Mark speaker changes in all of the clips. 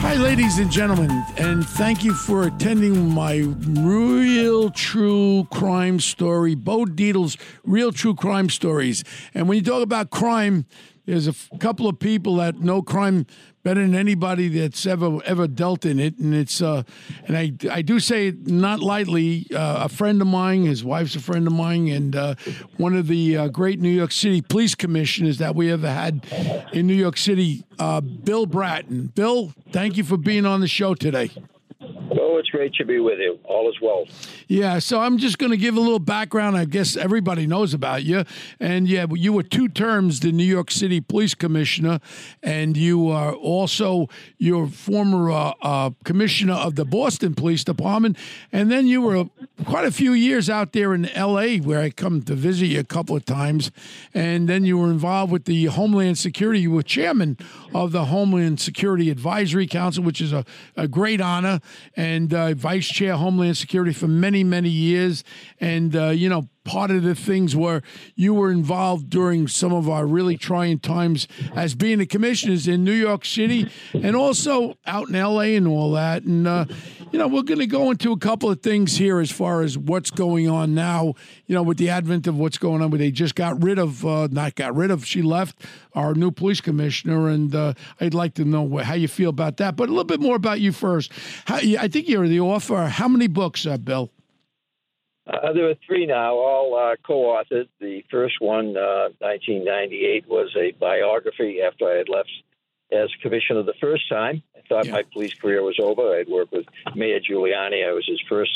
Speaker 1: Hi, ladies and gentlemen, and thank you for attending my real true crime story, Bo Dietl's real true crime stories. And when you talk about crime, there's a f- couple of people that know crime better than anybody that's ever ever dealt in it, and it's uh, and I I do say it not lightly. Uh, a friend of mine, his wife's a friend of mine, and uh, one of the uh, great New York City police commissioners that we ever had in New York City, uh, Bill Bratton. Bill, thank you for being on the show today.
Speaker 2: It's great to be with you. All is well.
Speaker 1: Yeah, so I'm just going to give a little background. I guess everybody knows about you. And yeah, you were two terms the New York City Police Commissioner, and you are also your former uh, uh, commissioner of the Boston Police Department. And then you were quite a few years out there in L.A., where I come to visit you a couple of times. And then you were involved with the Homeland Security. You were chairman of the Homeland Security Advisory Council, which is a, a great honor and uh, vice chair Homeland Security for many, many years. And, uh, you know, part of the things where you were involved during some of our really trying times as being the commissioners in New York City and also out in LA and all that. And, uh, you know, we're going to go into a couple of things here as far as what's going on now, you know, with the advent of what's going on. Where they just got rid of, uh, not got rid of, she left our new police commissioner. And uh, I'd like to know how you feel about that. But a little bit more about you first. How, I think you're the author. How many books, uh, Bill?
Speaker 2: Uh, there are three now, all uh, co-authored. The first one, uh, 1998, was a biography after I had left as commissioner the first time. I thought
Speaker 1: Yeah.
Speaker 2: my police career was over. I'd worked with Mayor Giuliani. I was his first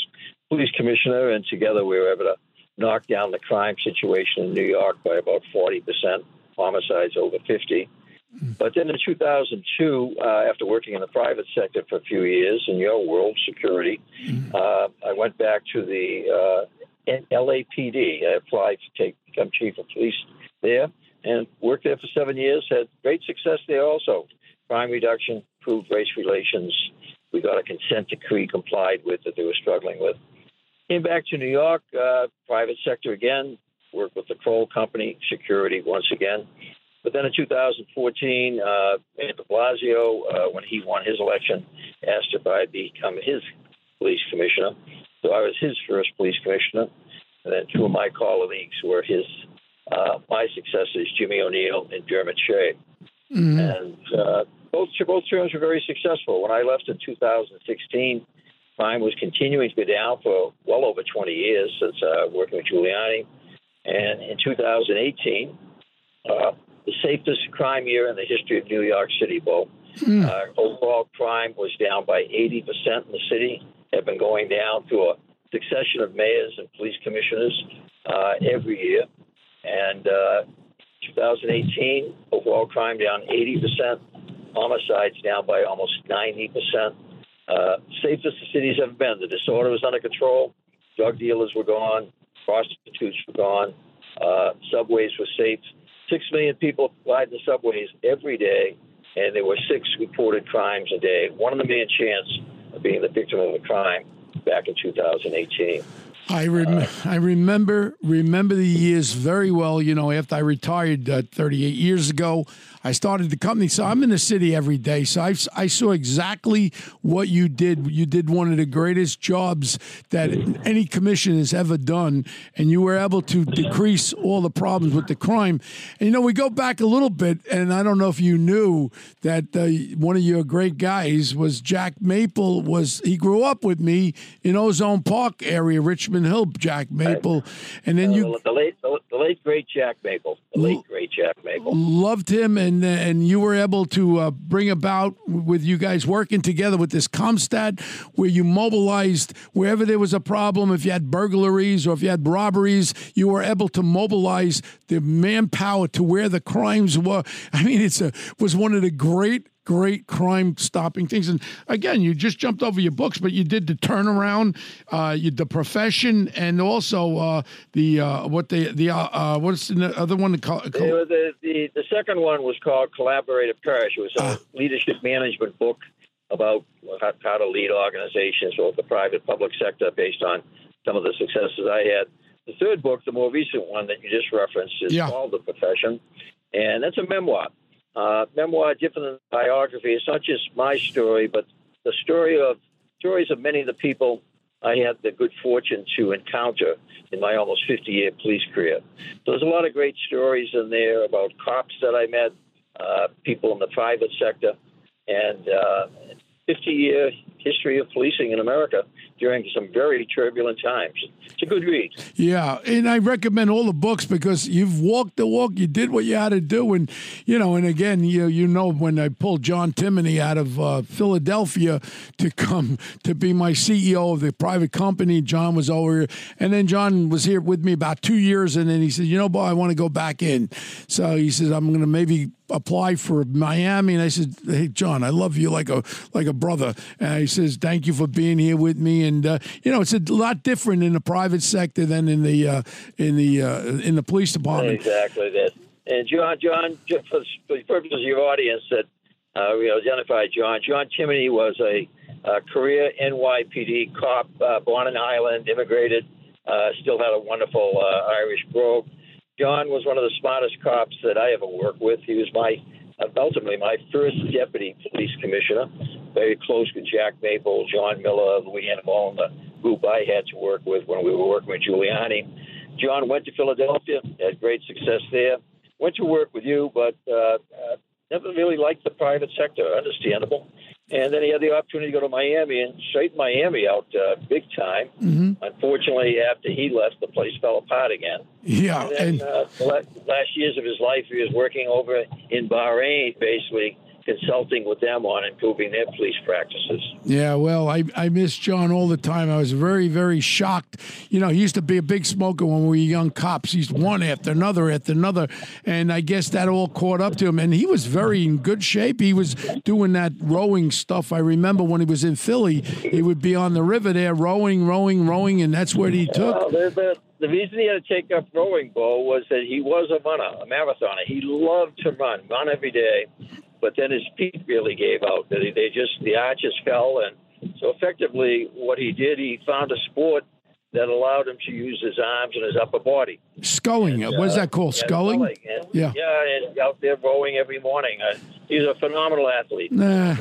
Speaker 2: police commissioner, and together we were able to knock down the crime situation in New York by about 40%, homicides over 50. But then in 2002, uh, after working in the private sector for a few years in your world, security, uh, I went back to the uh, LAPD. I applied to take become chief of police there and worked there for seven years. Had great success there also. Crime reduction, improved race relations. We got a consent decree complied with that they were struggling with. Came back to New York, uh, private sector again. Worked with the Kroll Company, security once again. But then in 2014, uh, Mayor de Blasio, uh, when he won his election, asked if I'd become his police commissioner. So I was his first police commissioner. And then two of my colleagues were his, uh, my successors, Jimmy O'Neill and Dermot Shea. And uh, both, both terms were very successful. When I left in 2016, crime was continuing to go down for well over 20 years since uh, working with Giuliani. And in 2018, uh, the safest crime year in the history of New York City, Bo. Uh, overall crime was down by 80% in the city, had been going down through a succession of mayors and police commissioners uh, every year. And uh, 2018, overall crime down 80%, homicides down by almost 90%. Uh, safest the city's ever been. The disorder was under control. Drug dealers were gone. Prostitutes were gone. Uh, subways were safe. Six million people ride the subways every day, and there were six reported crimes a day. One in a million chance of being the victim of a crime back in 2018.
Speaker 1: I rem- I remember remember the years very well. You know, after I retired uh, 38 years ago, I started the company. So I'm in the city every day. So I, I saw exactly what you did. You did one of the greatest jobs that any commission has ever done, and you were able to decrease all the problems with the crime. And you know, we go back a little bit, and I don't know if you knew that uh, one of your great guys was Jack Maple. Was he grew up with me in Ozone Park area, Richmond Hill, Jack Maple, and then you
Speaker 2: Uh, the late, the, the late great Jack Maple, the late great Jack Maple.
Speaker 1: loved him, and and you were able to uh, bring about with you guys working together with this CompStat, where you mobilized wherever there was a problem. If you had burglaries or if you had robberies, you were able to mobilize the manpower to where the crimes were. I mean, it's a was one of the great great crime stopping things. And again, you just jumped over your books, but you did the turnaround, uh, you, the profession, and also uh, the uh, what the the uh, uh, what's the other one called?
Speaker 2: Was the, the the second one was called Collaborate or Perish. It was a leadership management book about how, how to lead organizations, both the private public sector, based on some of the successes I had. The third book, the more recent one that you just referenced, is
Speaker 1: Yeah.
Speaker 2: called The Profession, and that's a memoir. Uh, memoir, different than biography. It's not just my story, but the story of stories of many of the people I had the good fortune to encounter in my almost 50 year police career. So there's a lot of great stories in there about cops that I met, uh, people in the private sector, and uh, 50 year history of policing in America during some very turbulent times. It's a good read.
Speaker 1: Yeah, and I recommend all the books because you've walked the walk. You did what you had to do, and you know. And again, you you know when I pulled John Timoney out of uh, Philadelphia to come to be my CEO of the private company, John was over here, and then John was here with me about two years, and then he said, "You know, boy, I want to go back in." So he says, "I'm going to maybe." apply for Miami and I said hey John I love you like a like a brother and he says thank you for being here with me and uh, you know it's a lot different in the private sector than in the uh, in the uh, in the police department
Speaker 2: Exactly that. And John, John, for the- for the purpose of your audience, that uh, we identify John. John Timoney was a, uh career NYPD cop, uh, born in Ireland, immigrated, uh, still had a wonderful uh, Irish brogue. John was one of the smartest cops that I ever worked with. He was my ultimately my first deputy police commissioner. Very close with Jack Maple, John Miller, Louis Anemone, the group I had to work with when we were working with Giuliani. John went to Philadelphia, had great success there. Went to work with you, but uh, uh, never really liked the private sector. Understandable. And then he had the opportunity to go to Miami and straighten Miami out uh, big time. Unfortunately, after he left, the place fell apart again.
Speaker 1: yeah
Speaker 2: And
Speaker 1: and
Speaker 2: uh, the last years of his life, he was working over in Bahrain, basically consulting with them on improving their police practices.
Speaker 1: Yeah, well, I, I miss John all the time. I was very, very shocked. You know, he used to be a big smoker when we were young cops. He's one after another after another. And I guess that all caught up to him. And he was very in good shape. He was doing that rowing stuff. I remember when he was in Philly, he would be on the river there rowing, rowing, rowing. And that's what he took.
Speaker 2: Well, the, the, the reason he had to take up rowing, Bo, was that he was a runner, a marathoner. He loved to run, run every day. But then his feet really gave out. They just the arches fell, and so effectively, what he did, he found a sport that allowed him to use his arms and his upper body.
Speaker 1: Sculling. what is that called? Sculling?
Speaker 2: And,
Speaker 1: Yeah.
Speaker 2: yeah, and out there rowing every morning. Uh, he's a phenomenal athlete.
Speaker 1: Nah,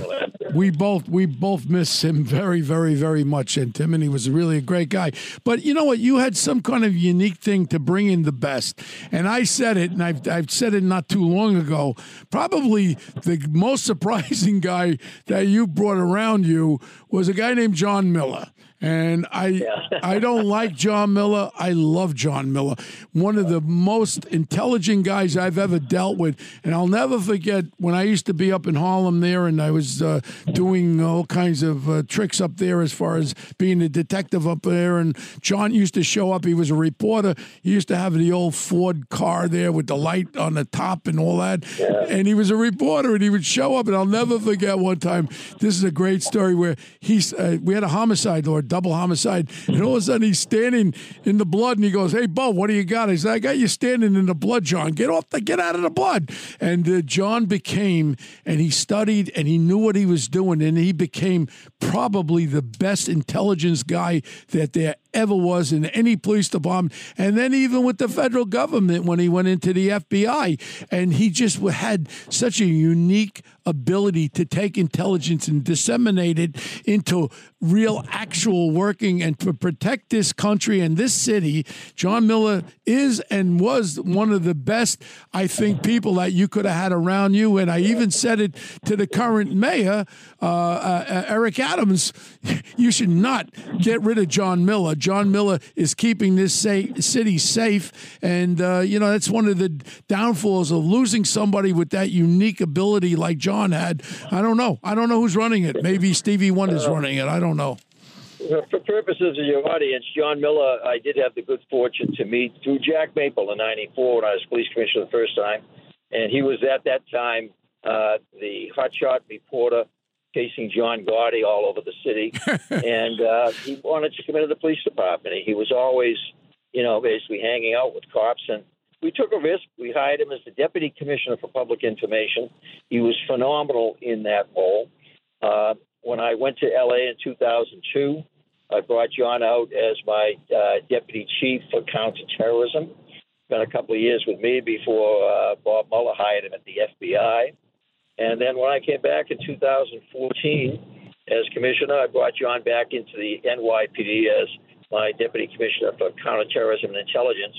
Speaker 1: we both we both miss him very very very much, Tim, and Timoney was really a great guy. But you know what? You had some kind of unique thing to bring in the best, and I said it, and I've I've said it not too long ago. Probably the most surprising guy that you brought around you was a guy named John Miller. And I I don't like John Miller. I love John Miller. One of the most intelligent guys I've ever dealt with. And I'll never forget when I used to be up in Harlem there and I was uh, doing all kinds of uh, tricks up there as far as being a detective up there. And John used to show up. He was a reporter. He used to have the old Ford car there with the light on the top and all that. Yeah. And he was a reporter and he would show up. And I'll never forget one time. This is a great story where he's, uh, we had a homicide or double homicide. And all of a sudden he's standing in the blood and he goes, Hey, Bo, what do you got? I said, I got you standing in the blood, John. Get off the, get out of the blood. And uh, John became, and he studied and he knew what he was doing. And he became probably the best intelligence guy that there ever was in any police department. And then even with the federal government when he went into the FBI. And he just had such a unique ability to take intelligence and disseminate it into real actual working and to protect this country and this city. John Miller is and was one of the best, I think, people that you could have had around you. And I even said it to the current mayor, uh, uh, Eric Adams, you should not get rid of John Miller. John Miller is keeping this sa- city safe. And, uh, you know, that's one of the downfalls of losing somebody with that unique ability like John had. I don't know. I don't know who's running it. Maybe Stevie Wonder's running it. I don't know.
Speaker 2: For purposes of your audience, John Miller, I did have the good fortune to meet through Jack Maple in '94 when I was police commissioner the first time, and he was at that time uh, the hotshot reporter chasing John Gotti all over the city, and uh, he wanted to come into the police department. He was always, you know, basically hanging out with cops, and we took a risk. We hired him as the deputy commissioner for public information. He was phenomenal in that role. Uh, when I went to LA in 2002, I brought John out as my uh, deputy chief for counterterrorism. Spent a couple of years with me before uh, Bob Mueller hired him at the FBI. And then when I came back in 2014 as commissioner, I brought John back into the NYPD as my deputy commissioner for counterterrorism and intelligence.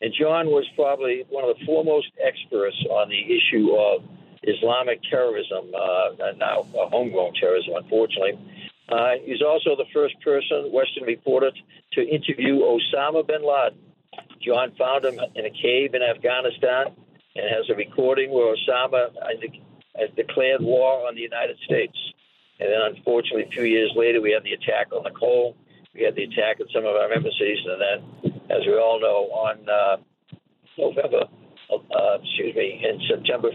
Speaker 2: And John was probably one of the foremost experts on the issue of Islamic terrorism, uh, now uh, homegrown terrorism, unfortunately. Uh, he's also the first person, Western reporter, to interview Osama bin Laden. John found him in a cave in Afghanistan and has a recording where Osama has declared war on the United States. And then, unfortunately, a few years later, we had the attack on the Cole. We had the attack at some of our embassies, and then, as we all know, on uh, November, uh, excuse me, in September,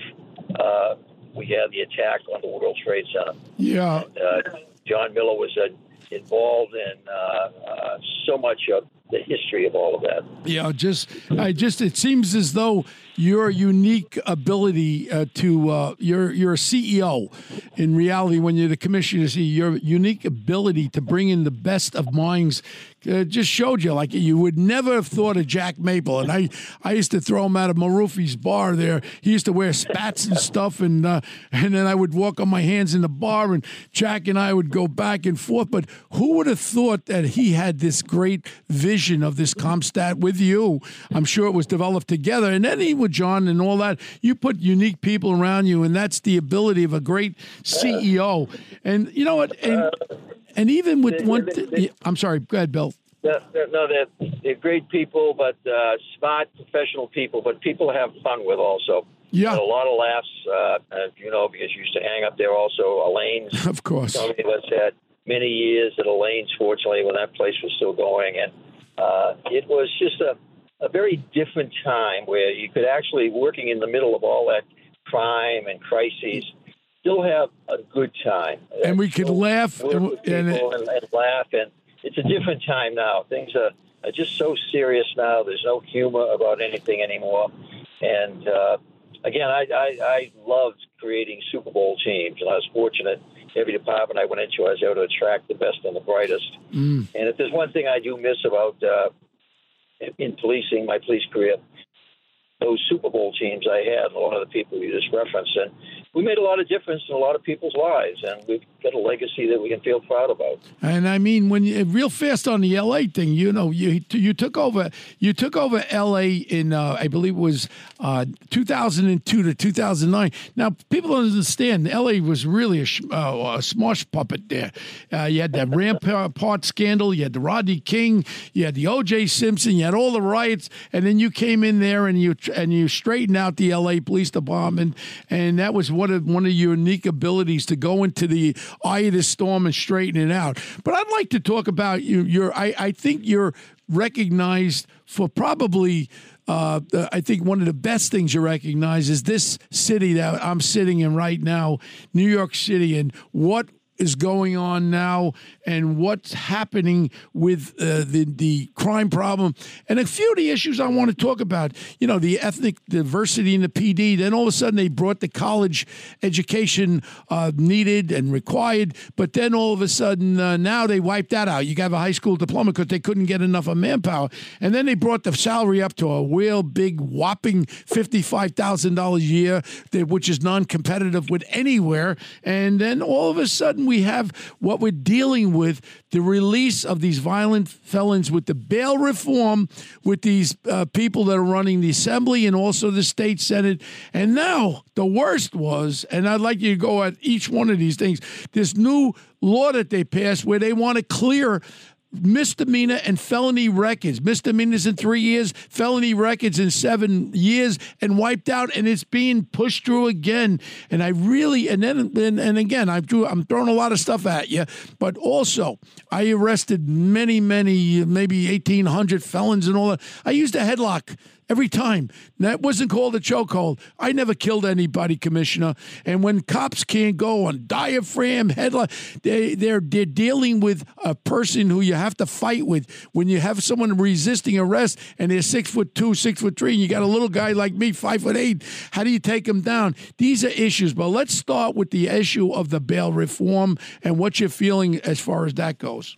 Speaker 2: uh, we had the attack on the World Trade Center.
Speaker 1: Yeah.
Speaker 2: And, uh, John Miller was uh, involved in uh, uh, so much of the history of all of that.
Speaker 1: Yeah, just I just it seems as though your unique ability uh, to uh, you're you're a CEO. In reality, when you're the commissioner, see your unique ability to bring in the best of minds uh, just showed you like you would never have thought of Jack Maple. And I I used to throw him out of Marufi's bar there. He used to wear spats and stuff, and uh, and then I would walk on my hands in the bar, and Jack and I would go back and forth. But who would have thought that he had this great vision of this CompStat with you? I'm sure it was developed together, and then he with John and all that. You put unique people around you, and that's the ability of a great CEO. And you know what? And, and even with one, th- I'm sorry. Go ahead, Bill.
Speaker 2: No, no they're, they're great people, but uh, smart, professional people, but people to have fun with also.
Speaker 1: Yeah.
Speaker 2: A lot of laughs, uh, you know, because you used to hang up there also. Elaine's.
Speaker 1: Of course.
Speaker 2: So many of us had many years at Elaine's, fortunately, when that place was still going. And uh, it was just a, a very different time where you could actually, working in the middle of all that crime and crises, still have a good time.
Speaker 1: And we could laugh and, and,
Speaker 2: and, and laugh. And it's a different time now. Things are, are just so serious now. There's no humor about anything anymore. And uh, again, I, I, I loved creating Super Bowl teams, and I was fortunate. Every department I went into, I was able to attract the best and the brightest.
Speaker 1: Mm.
Speaker 2: And if there's one thing I do miss about uh, in policing, my police career, those Super Bowl teams I had, a lot of the people you just referenced, and we made a lot of difference in a lot of people's lives, and we've got a legacy that we can feel proud about.
Speaker 1: And I mean, when you real fast on the L.A. thing, you know, you you took over you took over L.A. in uh, I believe it was uh, 2002 to 2009. Now people don't understand L.A. was really a, uh, a smosh puppet there. Uh, you had that Rampart scandal, you had the Rodney King, you had the O.J. Simpson, you had all the riots, and then you came in there and you and you straightened out the L.A. Police Department, and that was one of one of your unique abilities to go into the eye of the storm and straighten it out. But I'd like to talk about you. Your, I, I think you're recognized for probably. Uh, I think one of the best things you recognize is this city that I'm sitting in right now, New York City, and what is going on now and what's happening with uh, the the crime problem and a few of the issues I want to talk about. You know, the ethnic diversity in the PD. Then all of a sudden they brought the college education uh, needed and required, but then all of a sudden uh, now they wiped that out. You have a high school diploma because they couldn't get enough of manpower, and then they brought the salary up to a real big whopping fifty five thousand dollars a year, which is non competitive with anywhere. And then all of a sudden we have what we're dealing with the release of these violent felons with the bail reform, with these uh, people that are running the assembly and also the state senate. And now the worst was, and I'd like you to go at each one of these things, this new law that they passed where they want to clear misdemeanor and felony records. Misdemeanors in three years, felony records in seven years, and wiped out. And it's being pushed through again. And I really, and then, and, and again, I drew, I'm throwing a lot of stuff at you, but also I arrested many, many, maybe 1,800 felons and all that. I used a headlock every time. That wasn't called a chokehold. I never killed anybody, Commissioner. And when cops can't go on diaphragm, headline, they, they're, they're dealing with a person who you have to fight with. When you have someone resisting arrest and they're six foot two, six foot three, and you got a little guy like me, five foot eight, how do you take them down? These are issues. But let's start with the issue of the bail reform and what you're feeling as far as that goes.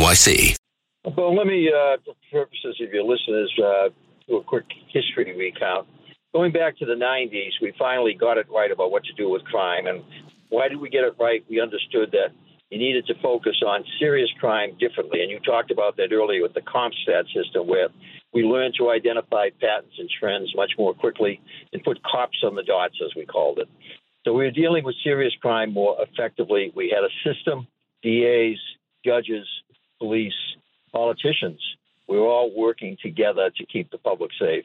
Speaker 3: NYC.
Speaker 2: Well, let me, uh, for purposes of your listeners, uh, do a quick history recount. Going back to the 90s, we finally got it right about what to do with crime. And why did we get it right? We understood that you needed to focus on serious crime differently. And you talked about that earlier with the CompStat system, where we learned to identify patterns and trends much more quickly and put cops on the dots, as we called it. So we were dealing with serious crime more effectively. We had a system, DAs, judges, police, politicians. We were all working together to keep the public safe.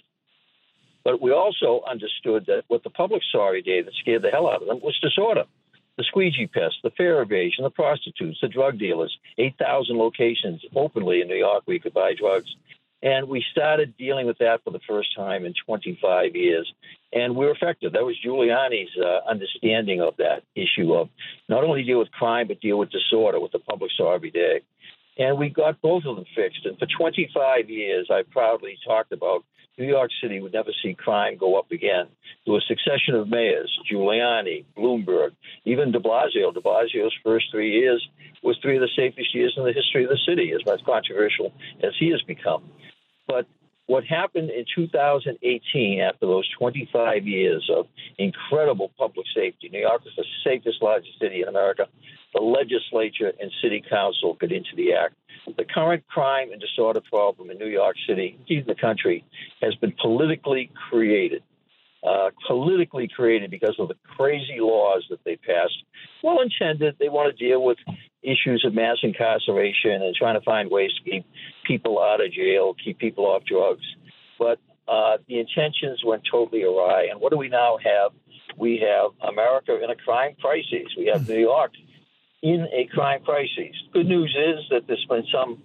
Speaker 2: But we also understood that what the public saw every day that scared the hell out of them was disorder. The squeegee pest, the fare evasion, the prostitutes, the drug dealers, 8,000 locations openly in New York where you could buy drugs. And we started dealing with that for the first time in 25 years. And we were effective. That was Giuliani's uh, understanding of that issue of not only deal with crime, but deal with disorder, what the public saw every day. And we got both of them fixed. And for 25 years, I proudly talked about New York City would never see crime go up again. There was a succession of mayors, Giuliani, Bloomberg, even de Blasio. De Blasio's first three years was three of the safest years in the history of the city, as much controversial as he has become. But what happened in 2018, after those 25 years of incredible public safety, New York is the safest, largest city in America. The legislature and city council got into the act. The current crime and disorder problem in New York City, indeed the country, has been politically created. Uh, politically created because of the crazy laws that they passed. Well intended, they want to deal with issues of mass incarceration and trying to find ways to keep people out of jail, keep people off drugs. But uh, the intentions went totally awry. And what do we now have? We have America in a crime crisis. We have New York in a crime crisis. Good news is that there's been some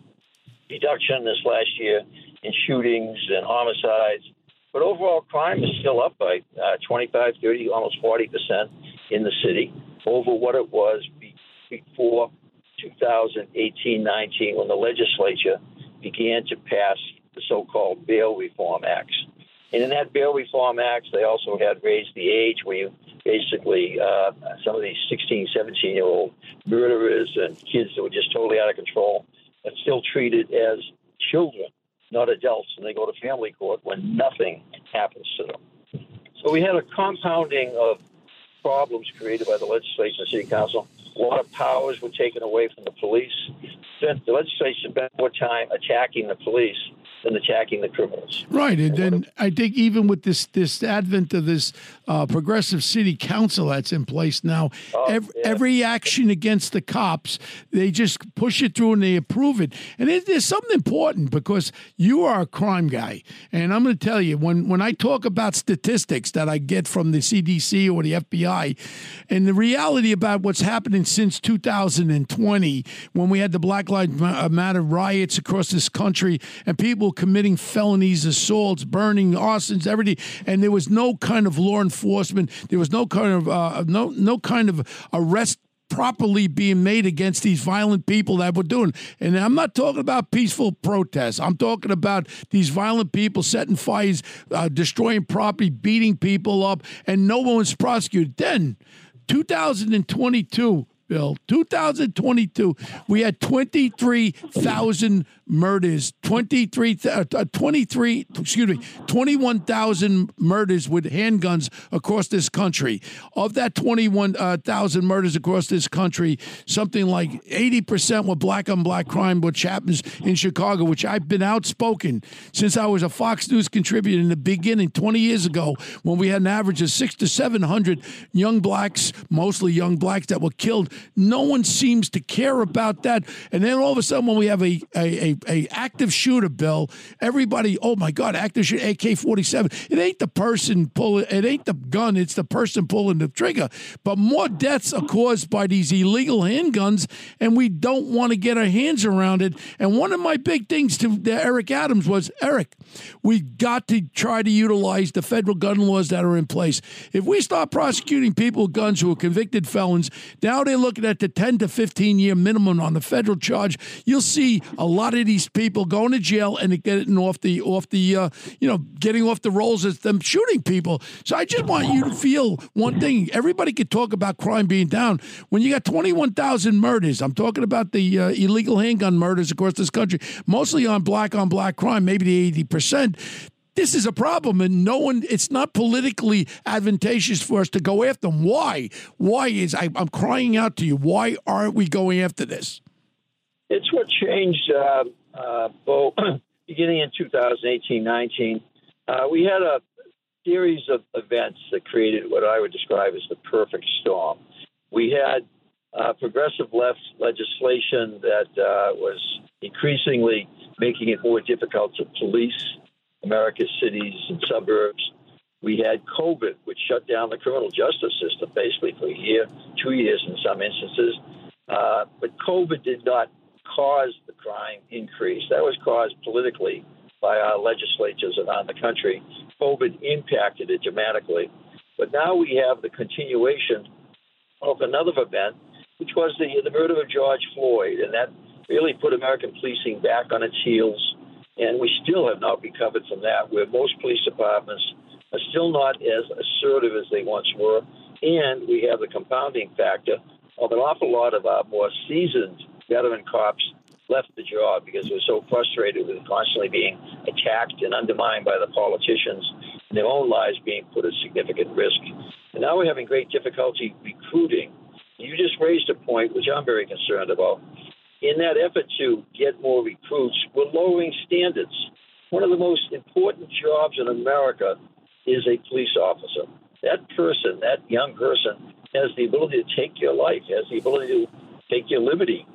Speaker 2: reduction this last year in shootings and homicides. But overall, crime is still up by uh, 25, 30, almost 40% in the city over what it was before 2018 19 when the legislature began to pass the so called Bail Reform Acts. And in that Bail Reform Act, they also had raised the age where you basically, uh, some of these 16, 17 year old murderers and kids that were just totally out of control are still treated as children, not adults, and they go to family court when nothing happens to them. So we had a compounding of problems created by the legislature and city council. A lot of powers were taken away from the police. The legislature spent more time attacking the police than attacking the criminals.
Speaker 1: Right, and then I think even with this this advent of this uh, progressive city council that's in place now,
Speaker 2: Oh,
Speaker 1: every,
Speaker 2: yeah.
Speaker 1: every action against the cops, they just push it through and they approve it. And it, there's something important because you are a crime guy, and I'm going to tell you when when I talk about statistics that I get from the CDC or the FBI, and the reality about what's happening since 2020 when we had the Black Lives Matter riots across this country and people committing felonies, assaults, burning, arsons, everything, and there was no kind of law enforcement. There was no kind of uh, no no kind of arrest properly being made against these violent people that were doing. And I'm not talking about peaceful protests. I'm talking about these violent people setting fires, uh, destroying property, beating people up, and no one's prosecuted. Then, 2022. Bill, 2022, we had 23,000 murders, 23, uh, 23 excuse me, 21,000 murders with handguns across this country. Of that 21,000 murders across this country, something like 80% were black on black crime, which happens in Chicago, which I've been outspoken since I was a Fox News contributor in the beginning 20 years ago when we had an average of six to 700 young blacks, mostly young blacks, that were killed. No one seems to care about that. And then all of a sudden, when we have a, a, a, a active shooter bill, everybody, oh my God, active shooter, AK 47. It ain't the person pulling, it ain't the gun, it's the person pulling the trigger. But more deaths are caused by these illegal handguns, and we don't want to get our hands around it. And one of my big things to Eric Adams was Eric, we got to try to utilize the federal gun laws that are in place. If we start prosecuting people with guns who are convicted felons, now they're looking at the 10 to 15 year minimum on the federal charge. You'll see a lot of these people going to jail and getting off the off the uh, you know getting off the rolls as them shooting people. So I just want you to feel one thing. Everybody could talk about crime being down when you got 21,000 murders. I'm talking about the uh, illegal handgun murders across this country, mostly on black on black crime, maybe the 80 percent this is a problem and no one it's not politically advantageous for us to go after them why why is I, am crying out to you why aren't we going after this
Speaker 2: it's what changed uh, uh, Bo, beginning in 2018-19 uh, we had a series of events that created what i would describe as the perfect storm we had uh, progressive left legislation that uh, was increasingly making it more difficult to police America's cities and suburbs. We had COVID, which shut down the criminal justice system basically for a year, two years in some instances. Uh, but COVID did not cause the crime increase. That was caused politically by our legislatures around the country. COVID impacted it dramatically. But now we have the continuation of another event, which was the, the murder of George Floyd, and that really put American policing back on its heels and we still have not recovered from that, where most police departments are still not as assertive as they once were. And we have the compounding factor of an awful lot of our more seasoned veteran cops left the job because they were so frustrated with constantly being attacked and undermined by the politicians and their own lives being put at significant risk. And now we're having great difficulty recruiting. You just raised a point which I'm very concerned about in that effort to get more recruits, we're lowering standards. One of the most important jobs in America is a police officer. That person, that young person, has the ability to take your life, has the ability to take your liberty.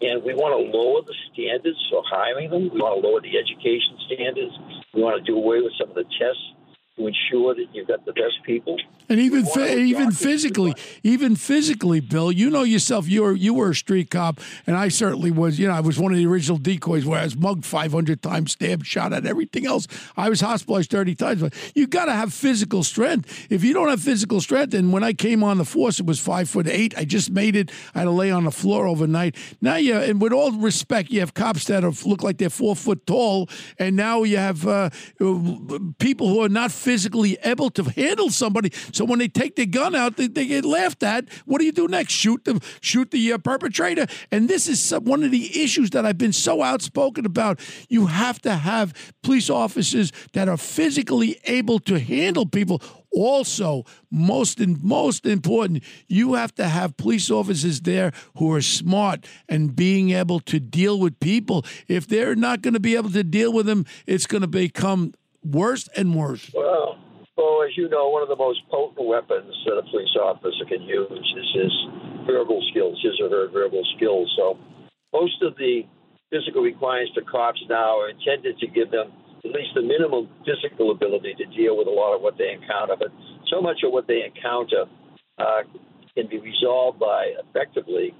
Speaker 2: And we want to lower the standards for hiring them. We want to lower the education standards. We want to do away with some of the tests to ensure that you've got the best people.
Speaker 1: And even even physically, even physically, Bill, you know yourself. You were you were a street cop, and I certainly was. You know, I was one of the original decoys where I was mugged five hundred times, stabbed, shot at, everything else. I was hospitalized thirty times. But you got to have physical strength. If you don't have physical strength, and when I came on the force, it was five foot eight. I just made it. I had to lay on the floor overnight. Now you, and with all respect, you have cops that are, look like they're four foot tall, and now you have uh, people who are not physically able to handle somebody. So when they take their gun out, they, they get laughed at. What do you do next? Shoot the shoot the uh, perpetrator. And this is some, one of the issues that I've been so outspoken about. You have to have police officers that are physically able to handle people also most in, most important you have to have police officers there who are smart and being able to deal with people if they're not going to be able to deal with them it's going to become worse and worse.
Speaker 2: Well, well, as you know, one of the most potent weapons that a police officer can use is his verbal skills, his or her verbal skills. So most of the physical requirements for cops now are intended to give them at least the minimum physical ability to deal with a lot of what they encounter. But so much of what they encounter uh, can be resolved by effectively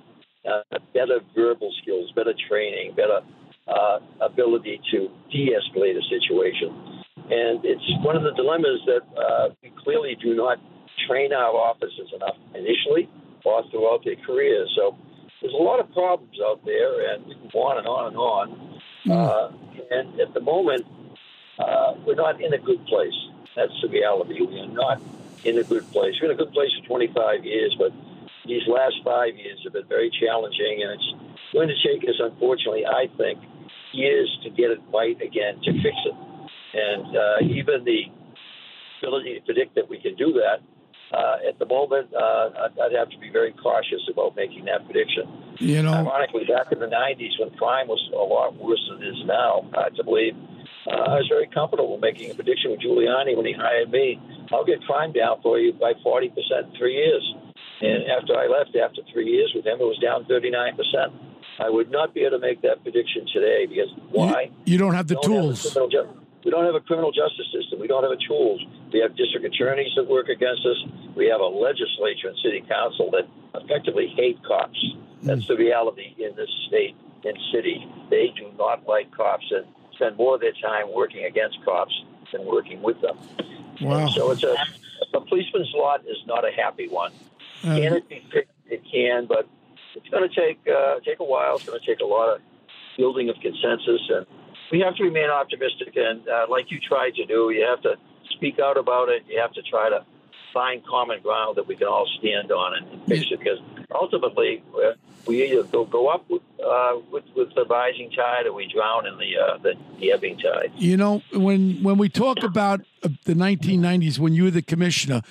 Speaker 2: uh, better verbal skills, better training, better uh, ability to de escalate a situation. And it's one of the dilemmas that uh, we clearly do not train our officers enough initially or throughout their careers. So there's a lot of problems out there, and we can go on and on and on. Mm. Uh, and at the moment, uh, we're not in a good place. That's the reality. We are not in a good place. We're in a good place for 25 years, but these last five years have been very challenging, and it's going to take us, unfortunately, I think, years to get it right again to fix it. And uh, even the ability to predict that we can do that, uh, at the moment, uh, I'd- I'd have to be very cautious about making that prediction.
Speaker 1: You know,
Speaker 2: Ironically, back in the 90s when crime was a lot worse than it is now, I have to believe, uh, I was very comfortable making a prediction with Giuliani when he hired me. I'll get crime down for you by 40% in three years. And after I left, after three years with him, it was down 39%. I would not be able to make that prediction today because why?
Speaker 1: you don't have the
Speaker 2: don't
Speaker 1: tools.
Speaker 2: ju- we don't have a criminal justice system. We don't have the tools. We have district attorneys that work against us. We have a legislature and city council that effectively hate cops. That's the reality in this state and city. They do not like cops and spend more of their time working against cops than working with them.
Speaker 1: Wow.
Speaker 2: So it's a, a policeman's lot is not a happy one.
Speaker 1: Uh,
Speaker 2: Can it be fixed? It can, but it's going to take uh, take a while. It's going to take a lot of building of consensus, and we have to remain optimistic. And uh, like you tried to do, you have to speak out about it. You have to try to find common ground that we can all stand on and, fix it. Because ultimately, uh, we either go go up with, uh, with with the rising tide, or we drown in the uh, the, the ebbing tide.
Speaker 1: You know, when when we talk about uh, the 1990s, when you were the commissioner,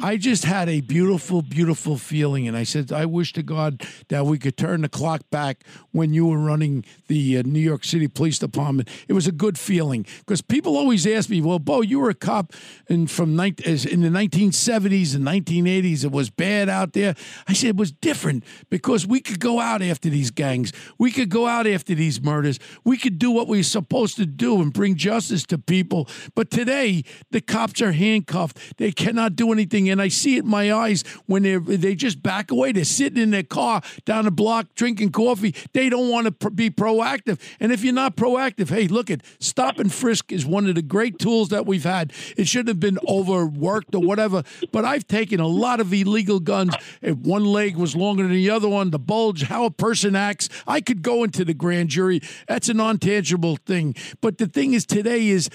Speaker 1: I just had a beautiful, beautiful feeling, and I said, I wish to God that we could turn the clock back when you were running the uh, New York City Police Department. It was a good feeling because people always ask me, "Well, Bo, you were a cop in from in the 1970s and 1980s. It was bad out there." I said it was different because we could go out after these gangs. We could go out after these murders. We could do what we're supposed to do and bring justice to people. But today, the cops are handcuffed. They cannot do anything. And I see it in my eyes when they they just back away. They're sitting in their car down the block drinking coffee. They don't want to pr- be proactive. And if you're not proactive, hey, look at stop and frisk is one of the great tools that we've had. It shouldn't have been overworked or whatever. But I've taken a lot of illegal guns. If one leg was longer than the other one, the bulge, how a person acts. I could go into the grand jury. That's a non-tangible thing. But the thing is today is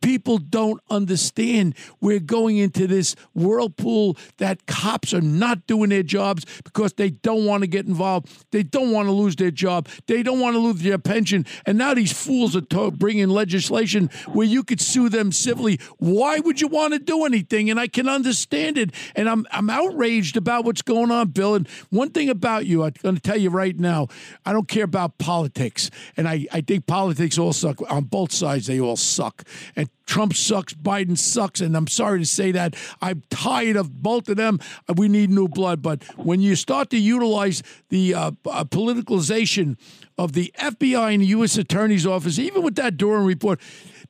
Speaker 1: people don't understand we're going into this whirlpool that cops are not doing their jobs because they don't want to get involved. They don't want to lose their job. They don't want to lose their pension. And now these fools are bringing legislation where you could sue them civilly. Why would you want to do anything? And I can understand it. And I'm I'm outraged about what's going on, Bill. And one thing about you, I'm going to tell you right now, I don't care about politics. And I, I think politics all suck. On both sides, they all suck. And Trump sucks, Biden sucks, and I'm sorry to say that. I'm tired of both of them. We need new blood. But when you start to utilize the uh, uh, politicalization of the FBI and the U.S. Attorney's Office, even with that Durham report,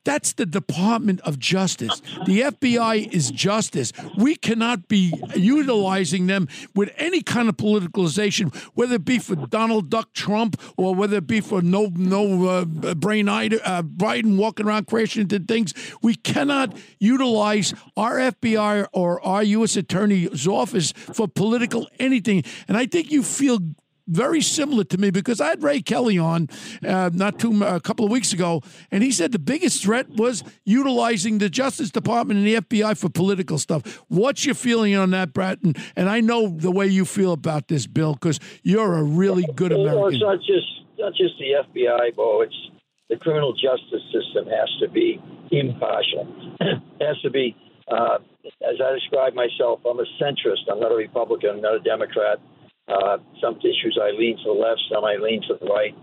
Speaker 1: that's the Department of Justice. The FBI is justice. We cannot be utilizing them with any kind of politicalization, whether it be for Donald Duck Trump or whether it be for no no uh, brain uh, Biden walking around crashing into things. We cannot utilize our FBI or our U.S. Attorney's Office for political anything. And I think you feel very similar to me because I had Ray Kelly on uh, not too a couple of weeks ago, and he said the biggest threat was utilizing the Justice Department and the FBI for political stuff. What's your feeling on that, Bratton? And I know the way you feel about this, Bill, because you're a really good American.
Speaker 2: Well, it's not just not just the FBI, Bo. It's the criminal justice system has to be impartial. it has to be, uh, as I describe myself, I'm a centrist. I'm not a Republican. I'm not a Democrat. Uh, some issues I lean to the left, some I lean to the right.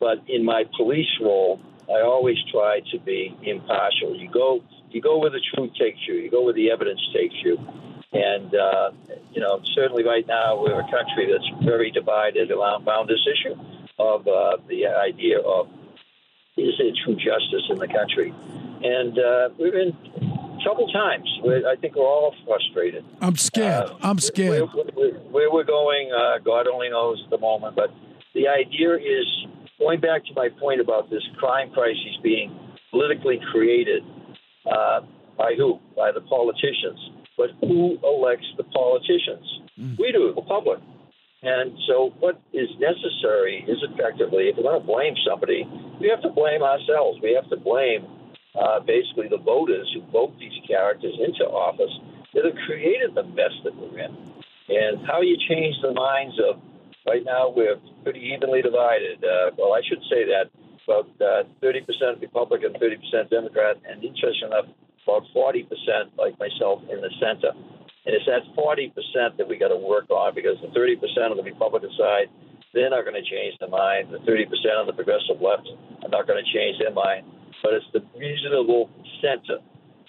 Speaker 2: But in my police role, I always try to be impartial. You go, you go where the truth takes you. You go where the evidence takes you. And uh, you know, certainly right now we're a country that's very divided around, this issue of uh, the idea of is there true justice in the country? And uh, we're in troubled times. We're, I think we're all frustrated.
Speaker 1: I'm scared.
Speaker 2: Uh,
Speaker 1: I'm scared.
Speaker 2: Where, where, where we're going, uh, God only knows at the moment. But the idea is going back to my point about this crime crisis being politically created uh, by who? By the politicians. But who elects the politicians? We do, the public. And so, what is necessary is effectively, if we're going to blame somebody, we have to blame ourselves. We have to blame uh, basically the voters who vote these characters into office that have created the mess that we're in. And how you change the minds of right now, we're pretty evenly divided. Uh, well, I should say that about uh, 30% Republican, 30% Democrat, and interesting enough, about 40% like myself in the center. And it's that 40% that we got to work on because the 30% on the Republican side, they're not going to change their mind. The 30% on the progressive left are not going to change their mind. But it's the reasonable center,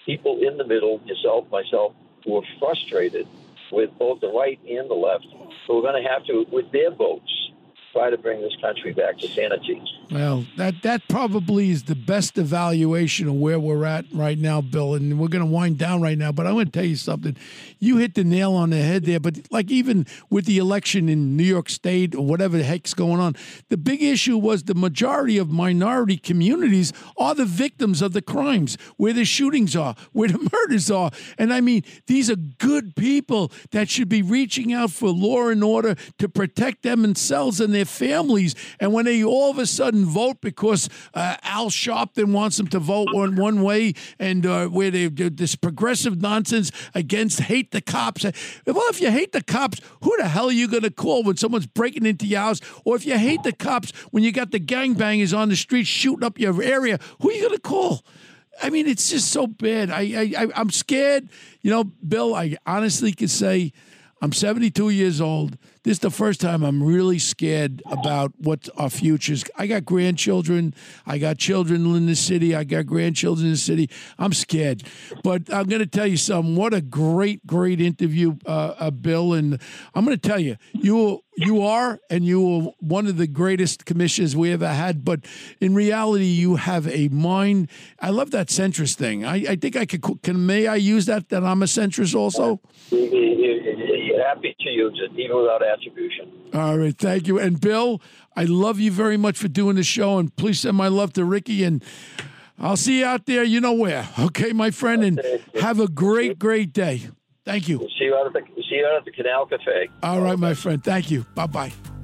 Speaker 2: people in the middle, yourself, myself, who are frustrated with both the right and the left, who are going to have to, with their votes, try to bring this country back to sanity.
Speaker 1: Well, that that probably is the best evaluation of where we're at right now, Bill. And we're going to wind down right now. But I want to tell you something. You hit the nail on the head there. But like even with the election in New York State or whatever the heck's going on, the big issue was the majority of minority communities are the victims of the crimes, where the shootings are, where the murders are. And I mean, these are good people that should be reaching out for law and order to protect them themselves and their families. And when they all of a sudden vote because uh, Al Sharpton wants them to vote one, one way and uh, where they do this progressive nonsense against hate the cops. Well, if you hate the cops, who the hell are you going to call when someone's breaking into your house? Or if you hate the cops when you got the gangbangers on the street shooting up your area, who are you going to call? I mean, it's just so bad. I, I, I'm scared. You know, Bill, I honestly can say I'm 72 years old. This is the first time I'm really scared about what our futures. I got grandchildren. I got children in the city. I got grandchildren in the city. I'm scared, but I'm going to tell you something. What a great, great interview, uh, uh, Bill. And I'm going to tell you, you you are, and you are one of the greatest commissioners we ever had. But in reality, you have a mind. I love that centrist thing. I, I think I could. Can may I use that? That I'm a centrist also.
Speaker 2: Happy to use it, even without attribution.
Speaker 1: All right, thank you. And Bill, I love you very much for doing the show, and please send my love to Rikki and. I'll see you out there, you know where. Okay, my friend, and have a great, great day. Thank you.
Speaker 2: See you out at the see you out at the Canal Cafe.
Speaker 1: All right, my friend. Thank you. Bye bye.